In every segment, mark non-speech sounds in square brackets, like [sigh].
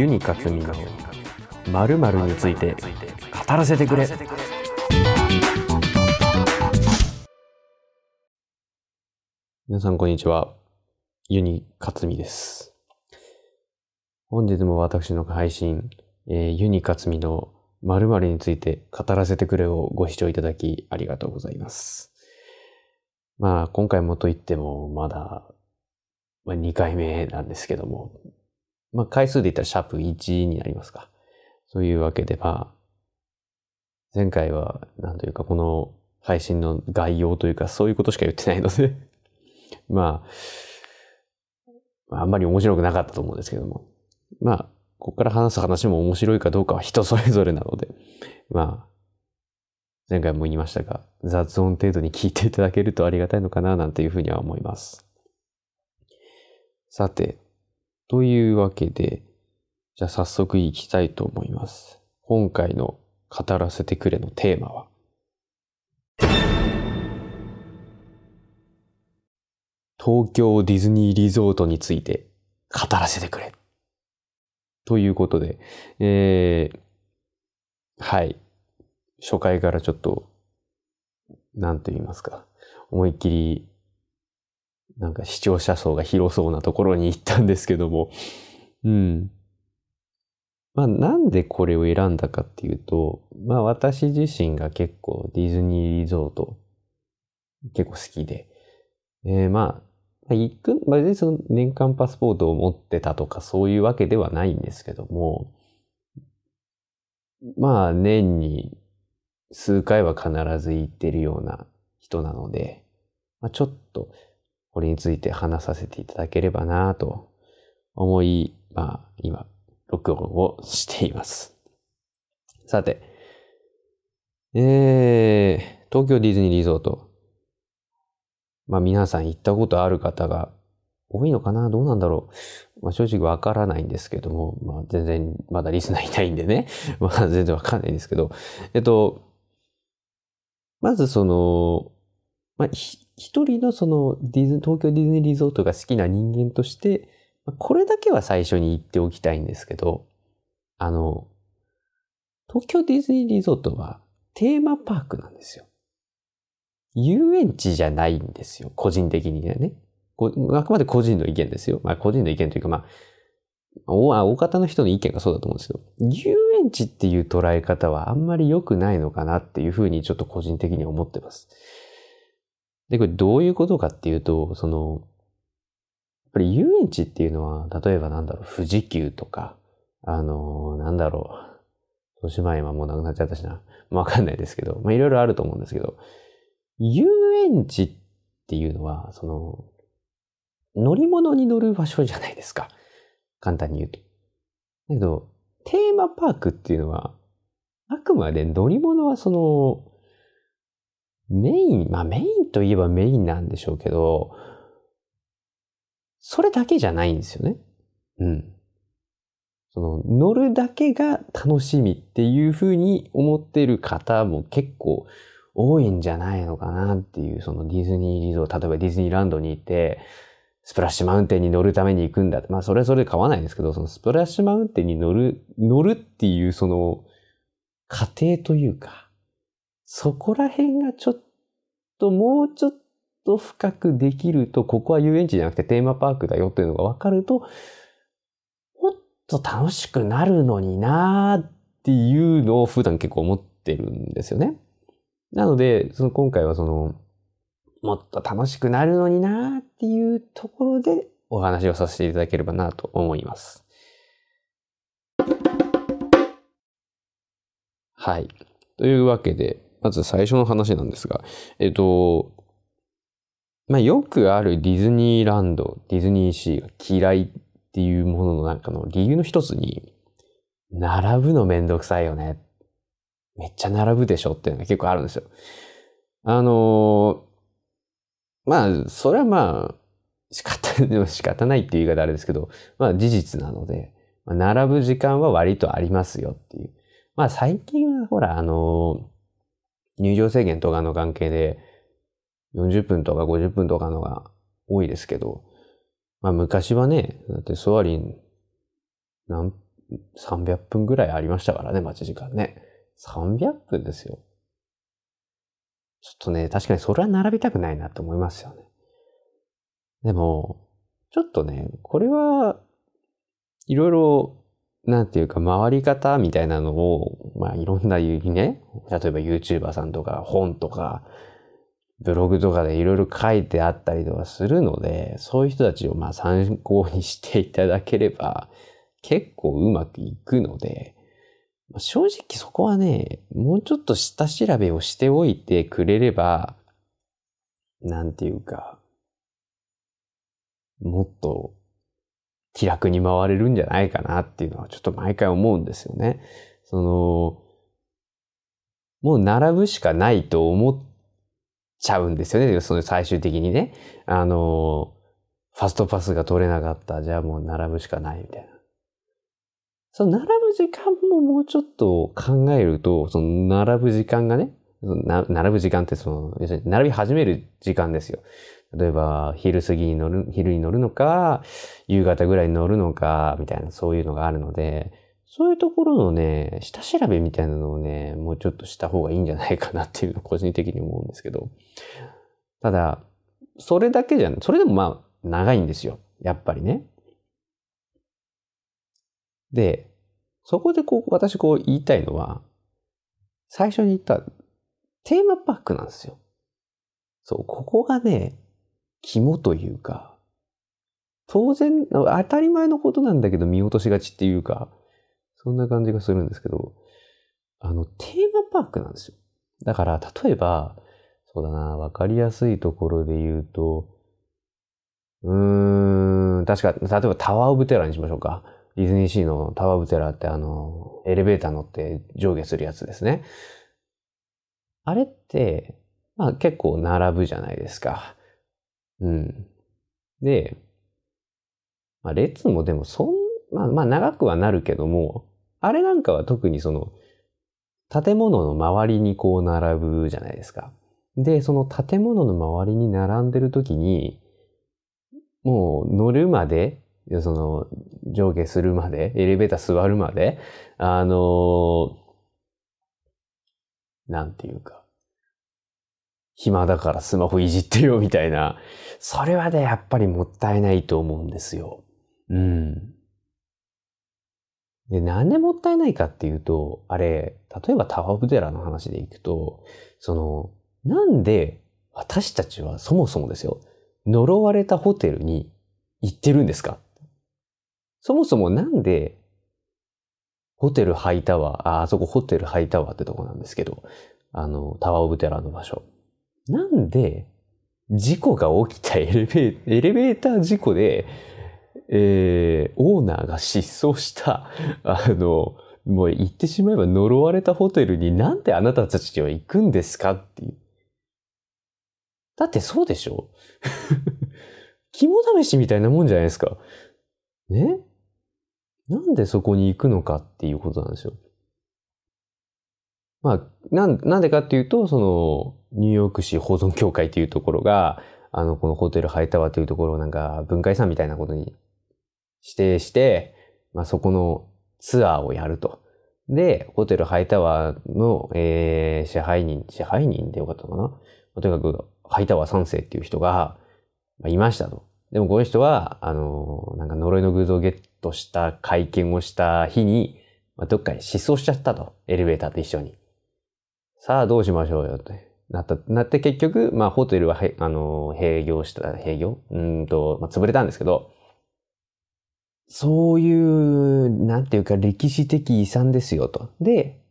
ユニカツミの〇〇について語らせてくれ。皆さんこんにちは。ユニカツミです。本日も私の配信、えーユニカツミの〇〇について語らせてくれをご視聴いただきありがとうございます。まあ今回もといってもまだ、2回目なんですけども。まあ、回数で言ったらシャープ1になりますか。そういうわけで、まあ、前回は、なんというか、この配信の概要というか、そういうことしか言ってないので [laughs] まあ、あんまり面白くなかったと思うんですけども。まあ、ここから話す話も面白いかどうかは人それぞれなので、まあ、前回も言いましたが、雑音程度に聞いていただけるとありがたいのかな、なんていうふうには思います。さて、というわけで、じゃあ早速いきたいと思います。今回の語らせてくれのテーマは、東京ディズニーリゾートについて語らせてくれ。ということで、えー、はい。初回からちょっと、なんと言いますか、思いっきりなんか視聴者層が広そうなところに行ったんですけども、うん。まあなんでこれを選んだかっていうと、まあ私自身が結構ディズニーリゾート結構好きで、えー、まあ、行く、まあ別にその年間パスポートを持ってたとかそういうわけではないんですけども、まあ年に数回は必ず行ってるような人なので、まあちょっとこれについて話させていただければなと思い、まあ、今、録音をしています。さて、えー、東京ディズニーリゾート。まあ皆さん行ったことある方が多いのかな？どうなんだろう？まあ正直わからないんですけども、まあ全然まだリスナーいないんでね。[laughs] まあ全然わかんないんですけど。えっと、まずその、まあ、一人のそのディズ東京ディズニーリゾートが好きな人間として、まこれだけは最初に言っておきたいんですけど、あの、東京ディズニーリゾートはテーマパークなんですよ。遊園地じゃないんですよ。個人的にはね。あくまで個人の意見ですよ。まあ個人の意見というかまあ、大大方の人の意見がそうだと思うんですけど、遊園地っていう捉え方はあんまり良くないのかなっていうふうにちょっと個人的に思ってます。で、これどういうことかっていうと、その、やっぱり遊園地っていうのは、例えばなんだろう、富士急とか、あの、なんだろう、豊島今もうなくなっちゃったしな。まあわかんないですけど、まあいろいろあると思うんですけど、遊園地っていうのは、その、乗り物に乗る場所じゃないですか。簡単に言うと。だけど、テーマパークっていうのは、あくまで乗り物はその、メイン、まあメインといえばメインなんでしょうけど、それだけじゃないんですよね。うん。その、乗るだけが楽しみっていうふうに思ってる方も結構多いんじゃないのかなっていう、そのディズニーリゾート、例えばディズニーランドに行って、スプラッシュマウンテンに乗るために行くんだ。まあそれはそれで買わないですけど、そのスプラッシュマウンテンに乗る、乗るっていうその過程というか、そこら辺がちょっともうちょっと深くできると、ここは遊園地じゃなくてテーマパークだよっていうのが分かると、もっと楽しくなるのになーっていうのを普段結構思ってるんですよね。なので、その今回はその、もっと楽しくなるのになーっていうところでお話をさせていただければなと思います。はい。というわけで、まず最初の話なんですが、えっと、まあ、よくあるディズニーランド、ディズニーシーが嫌いっていうものの中の理由の一つに、並ぶのめんどくさいよね。めっちゃ並ぶでしょっていうのが結構あるんですよ。あのまあ、それはまあ、仕方、でも仕方ないっていう言い方あれですけど、まあ事実なので、まあ、並ぶ時間は割とありますよっていう。まあ最近はほら、あの入場制限とかの関係で、40分とか50分とかのが多いですけど、まあ昔はね、だってソアリン、何、300分ぐらいありましたからね、待ち時間ね。300分ですよ。ちょっとね、確かにそれは並びたくないなと思いますよね。でも、ちょっとね、これは、いろいろ、なんていうか、回り方みたいなのを、まあ、いろんなにね、例えば YouTuber さんとか、本とか、ブログとかでいろいろ書いてあったりとかするので、そういう人たちをまあ参考にしていただければ、結構うまくいくので、正直そこはね、もうちょっと下調べをしておいてくれれば、なんていうか、もっと気楽に回れるんじゃないかなっていうのはちょっと毎回思うんですよね。その、もう並ぶしかないと思っちゃうんですよね。その最終的にね。あの、ファストパスが取れなかった。じゃあもう並ぶしかないみたいな。その並ぶ時間ももうちょっと考えると、その並ぶ時間がね、並ぶ時間ってその、要するに並び始める時間ですよ。例えば、昼過ぎに乗る、昼に乗るのか、夕方ぐらいに乗るのか、みたいな、そういうのがあるので、そういうところのね、下調べみたいなのをね、もうちょっとした方がいいんじゃないかなっていうのを [laughs] 個人的に思うんですけど。ただ、それだけじゃ、それでもまあ、長いんですよ。やっぱりね。で、そこでこう、私こう言いたいのは、最初に言ったテーマパークなんですよ。そう、ここがね、肝というか、当然、当たり前のことなんだけど見落としがちっていうか、そんな感じがするんですけど、あの、テーマパークなんですよ。だから、例えば、そうだな、わかりやすいところで言うと、うーん、確か、例えばタワーオブテラーにしましょうか。ディズニーシーのタワーオブテラーってあの、エレベーター乗って上下するやつですね。あれって、まあ結構並ぶじゃないですか。うん。で、まあ列もでもそん、まあまあ長くはなるけども、あれなんかは特にその、建物の周りにこう並ぶじゃないですか。で、その建物の周りに並んでる時に、もう乗るまで、その上下するまで、エレベーター座るまで、あのなんていうか、暇だからスマホいじってよみたいな、それはね、やっぱりもったいないと思うんですよ。うん。で、なんでもったいないかっていうと、あれ、例えばタワーオブデラの話でいくと、その、なんで私たちはそもそもですよ、呪われたホテルに行ってるんですか？そもそもなんで、ホテルハイタワー、あ、あそこホテルハイタワーってとこなんですけど、あの、タワーオブテラーの場所。なんで、事故が起きたエレベーエレベーター事故で、えー、オーナーが失踪した、[laughs] あの、もう言ってしまえば呪われたホテルになんであなたたちは行くんですかっていう。だってそうでしょ？[laughs] 肝試しみたいなもんじゃないですか。ね？なんでそこに行くのかっていうことなんですよ。まあ、なん、なんでかっていうと、その、ニューヨーク市保存協会っていうところが、あの、このホテルハイタワーというところをなんか文化遺産みたいなことに指定して、まあそこのツアーをやると。で、ホテルハイタワーの、えー、支配人、支配人でよかったのかなまとにかく、ハイタワー3世っていう人が、まあ、いましたと。でもこの人は、あの、なんか呪いの偶像をゲットした会見をした日に、まあ、どっかに失踪しちゃったと。エレベーターと一緒に。さあどうしましょうよって。なった、なって結局、まあホテルはあの、閉業した、閉業？うんと、まあ潰れたんですけど、そういう、なんていうか歴史的遺産ですよと。で、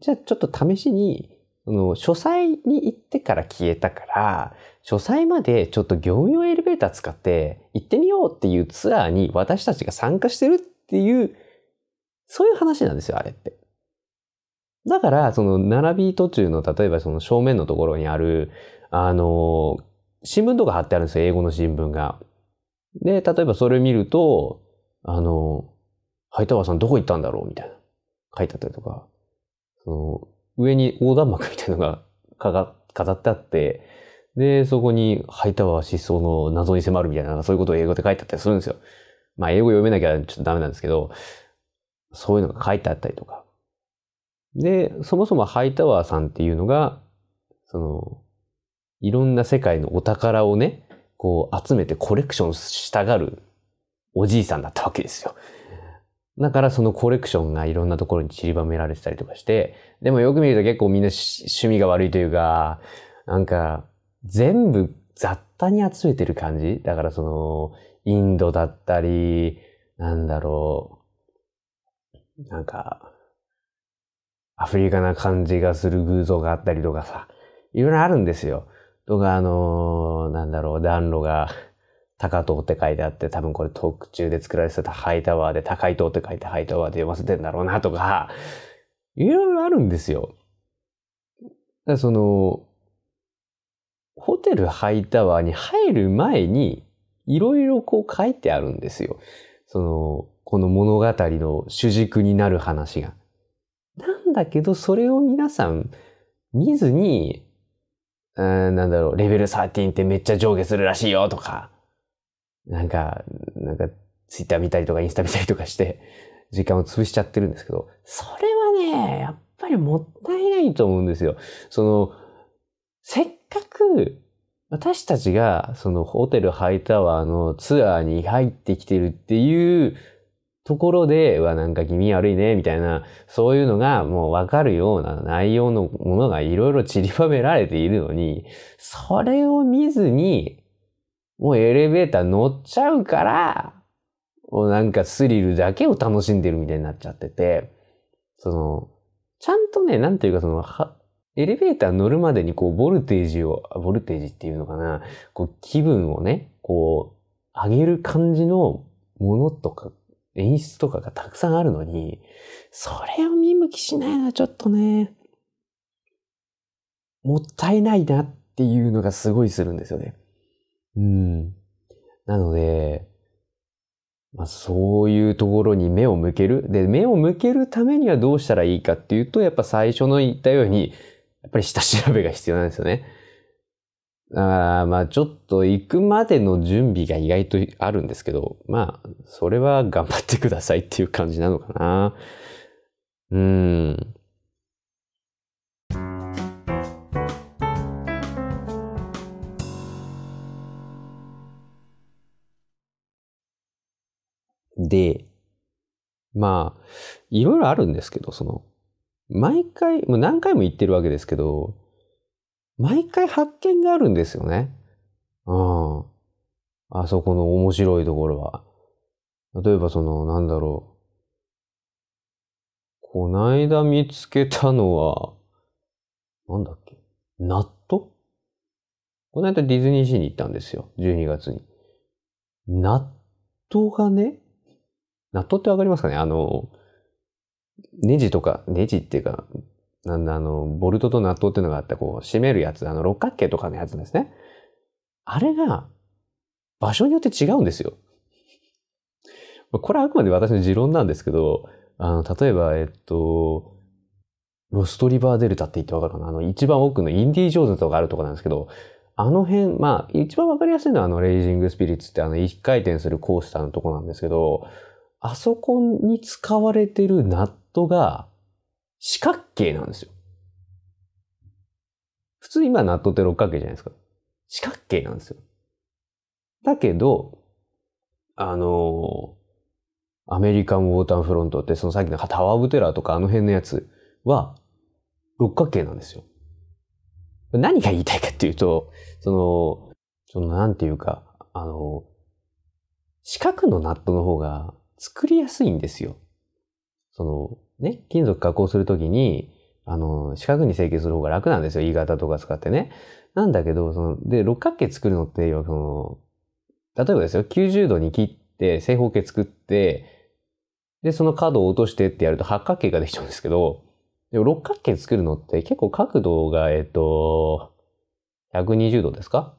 じゃあちょっと試しに、その、書斎に行ってから消えたから、書斎までちょっと業務用エレベーター使って行ってみようっていうツアーに私たちが参加してるっていう、そういう話なんですよ、あれって。だから、その、並び途中の、例えばその正面のところにある、あの、新聞とか貼ってあるんですよ、英語の新聞が。で、例えばそれを見ると、あの、ハイタワーさんどこ行ったんだろうみたいな。書いてあったりとか、その、上に横断幕みたいなのが飾ってあって、で、そこにハイタワー失踪の謎に迫るみたいな、そういうことを英語で書いてあったりするんですよ。まあ、英語読めなきゃちょっとダメなんですけど、そういうのが書いてあったりとか。で、そもそもハイタワーさんっていうのが、その、いろんな世界のお宝をね、こう集めてコレクションしたがるおじいさんだったわけですよ。だからそのコレクションがいろんなところに散りばめられてたりとかして、でもよく見ると結構みんな趣味が悪いというか、なんか全部雑多に集めてる感じ？だからその、インドだったり、なんだろう、なんか、アフリカな感じがする偶像があったりとかさ、いろいろあるんですよ。とか、あのー、なんだろう、暖炉が、高塔って書いてあって、多分これ特注で作られてたハイタワーで高い塔って書いてハイタワーで読ませてんだろうなとか、いろいろあるんですよ。だその、ホテルハイタワーに入る前に、いろいろこう書いてあるんですよ。その、この物語の主軸になる話が。なんだけど、それを皆さん見ずに、なんだろう、レベル13ってめっちゃ上下するらしいよとか、なんか、なんか、ツイッター見たりとかインスタ見たりとかして、時間を潰しちゃってるんですけど、それはね、やっぱりもったいないと思うんですよ。その、せっかく、私たちが、そのホテルハイタワーのツアーに入ってきてるっていうところで、はなんか気味悪いね、みたいな、そういうのがもうわかるような内容のものがいろいろ散りばめられているのに、それを見ずに、もうエレベーター乗っちゃうから、もうなんかスリルだけを楽しんでるみたいになっちゃってて、その、ちゃんとね、なんていうかその、はエレベーター乗るまでにこう、ボルテージを、ボルテージっていうのかな、こう、気分をね、こう、上げる感じのものとか、演出とかがたくさんあるのに、それを見向きしないのはちょっとね、もったいないなっていうのがすごいするんですよね。うん。なので、まあ、そういうところに目を向ける。で、目を向けるためにはどうしたらいいかっていうと、やっぱ最初の言ったように、やっぱり下調べが必要なんですよね。あまあちょっと行くまでの準備が意外とあるんですけど、まあそれは頑張ってくださいっていう感じなのかな。うん。で、まあ、いろいろあるんですけど、その、毎回、もう何回も言ってるわけですけど、毎回発見があるんですよね。うん。あそこの面白いところは。例えばその、なんだろう。こないだ見つけたのは、なんだっけナット？この間ディズニーシーに行ったんですよ。12月に。ナットがね、ナットってわかりますかね？あの、ネジとか、ネジっていうか、なんだ、あの、ボルトとナットっていうのがあって、こう、締めるやつ、あの、六角形とかのやつですね。あれが、場所によって違うんですよ。これはあくまで私の持論なんですけど、あの、例えば、えっと、ロストリバーデルタって言ってわかるかな？あの、一番奥のインディ・ージョーズとかあるとこなんですけど、あの辺、まあ、一番わかりやすいのはあの、レイジング・スピリッツってあの、一回転するコースターのとこなんですけど、あそこに使われてるナットが四角形なんですよ。普通今ナットって六角形じゃないですか。四角形なんですよ。だけど、あのアメリカンウォーターフロントってそのさっきのタワーブテラーとかあの辺のやつは六角形なんですよ。何が言いたいかっていうと、その、そのなんていうか、あの、四角のナットの方が作りやすいんですよ。その、ね、金属加工するときに、あの、四角に成形する方が楽なんですよ。言い方とか使ってね。なんだけど、その、で、六角形作るのって、その、例えばですよ、90度に切って正方形作って、で、その角を落としてってやると八角形ができちゃうんですけど、でも六角形作るのって結構角度が、えっと、120度ですか？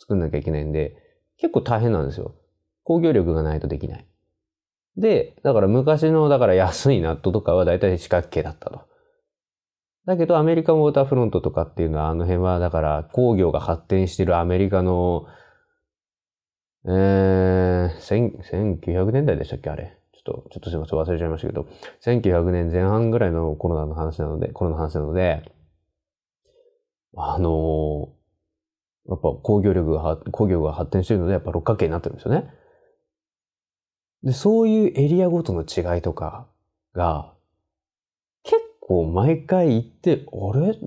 作んなきゃいけないんで、結構大変なんですよ。工業力がないとできない。で、だから昔の、だから安いナットとかは大体四角形だったと。だけどアメリカンウォーターフロントとかっていうのはあの辺はだから工業が発展してるアメリカの、えー、1900年代でしたっけあれ。ちょっと、ちょっとすいません、忘れちゃいましたけど、1900年前半ぐらいのコロナの話なので、コロナの話なので、あのやっぱ工業力が、工業が発展してるので、やっぱ六角形になってるんですよね。で、そういうエリアごとの違いとかが、結構毎回言って、あれ？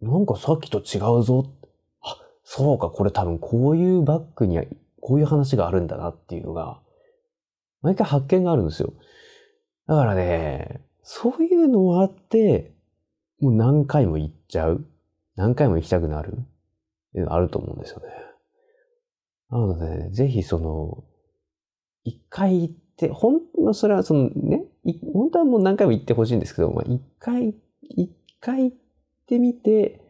なんかさっきと違うぞ。あ、そうか、これ多分こういうバックには、こういう話があるんだなっていうのが、毎回発見があるんですよ。だからね、そういうのもあって、もう何回も行っちゃう。何回も行きたくなる。あると思うんですよね。なので、ね、ぜひその、一回行って、ほん、それはそのね、本当はもう何回も行ってほしいんですけど、まあ、一回、一回行ってみて、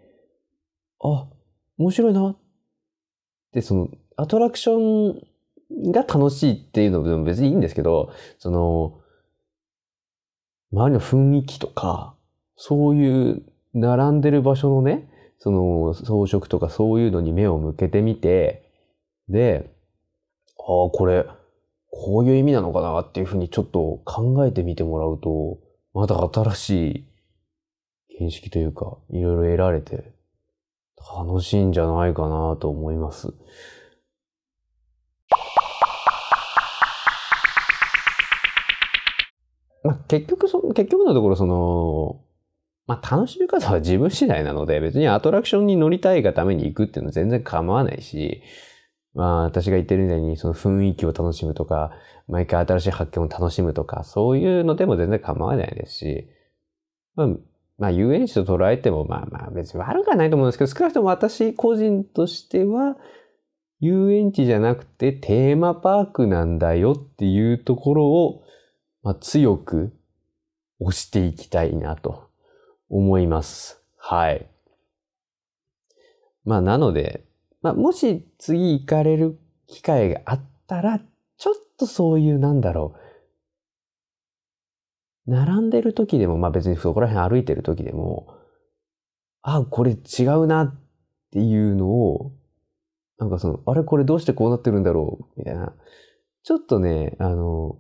あ、面白いなって、その、アトラクションが楽しいっていうのも別にいいんですけど、その、周りの雰囲気とか、そういう並んでる場所のね、その装飾とかそういうのに目を向けてみて、で、ああ、これ、こういう意味なのかなっていうふうにちょっと考えてみてもらうと、また新しい見識というか、いろいろ得られて、楽しいんじゃないかなと思います。まあ、結局そ、結局のところその、まあ、楽しみ方は自分次第なので、別にアトラクションに乗りたいがために行くっていうのは全然構わないし、まあ、私が言ってるみたいに、その雰囲気を楽しむとか、毎回新しい発見を楽しむとか、そういうのでも全然構わないですし、まあ、まあ、遊園地と捉えても、まあまあ別に悪くはないと思うんですけど、少なくとも私個人としては、遊園地じゃなくてテーマパークなんだよっていうところを、まあ、強く押していきたいなと思います。はい。まあなので、まあ、もし次行かれる機会があったら、ちょっとそういうなんだろう。並んでる時でも、まあ別にそこら辺歩いてる時でも、あ、これ違うなっていうのを、なんかその、あれこれどうしてこうなってるんだろうみたいな。ちょっとね、あの、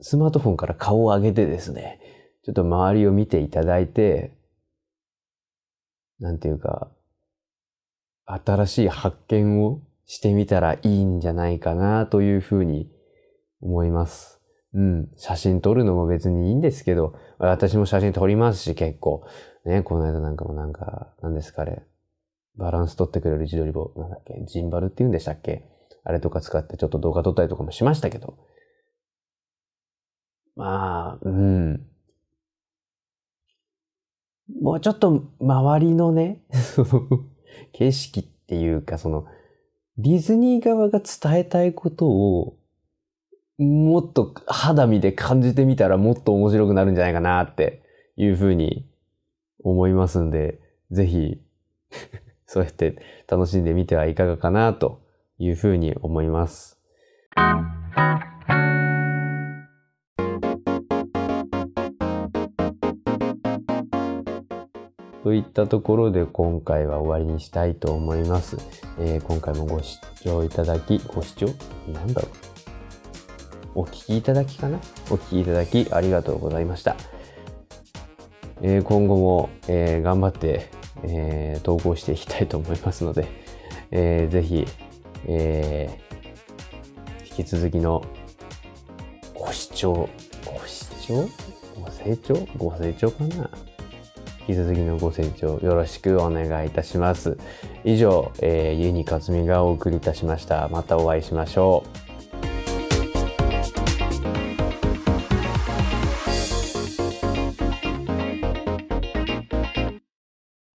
スマートフォンから顔を上げてですね、ちょっと周りを見ていただいて、なんていうか、新しい発見をしてみたらいいんじゃないかなというふうに思います。うん。写真撮るのも別にいいんですけど、私も写真撮りますし結構。ね、この間なんかもなんか、何ですかね。バランス取ってくれる自撮り棒、なんだっけ、ジンバルって言うんでしたっけあれとか使ってちょっと動画撮ったりとかもしましたけど。まあ、うん。もうちょっと周りのね、[laughs] 景色っていうか、その、ディズニー側が伝えたいことを、もっと肌身で感じてみたらもっと面白くなるんじゃないかなっていうふうに思いますんで、ぜひ [laughs] そうやって楽しんでみてはいかがかなというふうに思います。といったところで今回は終わりにしたいと思います。えー、今回もご視聴いただき、ご視聴なんだろう。お聞きいただきかな？お聞きいただきありがとうございました。えー、今後も、えー、頑張って、えー、投稿していきたいと思いますので、えー、ぜひ、えー、引き続きのご視聴、ご視聴？ご清聴？ご清聴かな？引き続きのご清聴よろしくお願いいたします。以上、えー、ユニカツミがお送りいたしました。またお会いしましょう。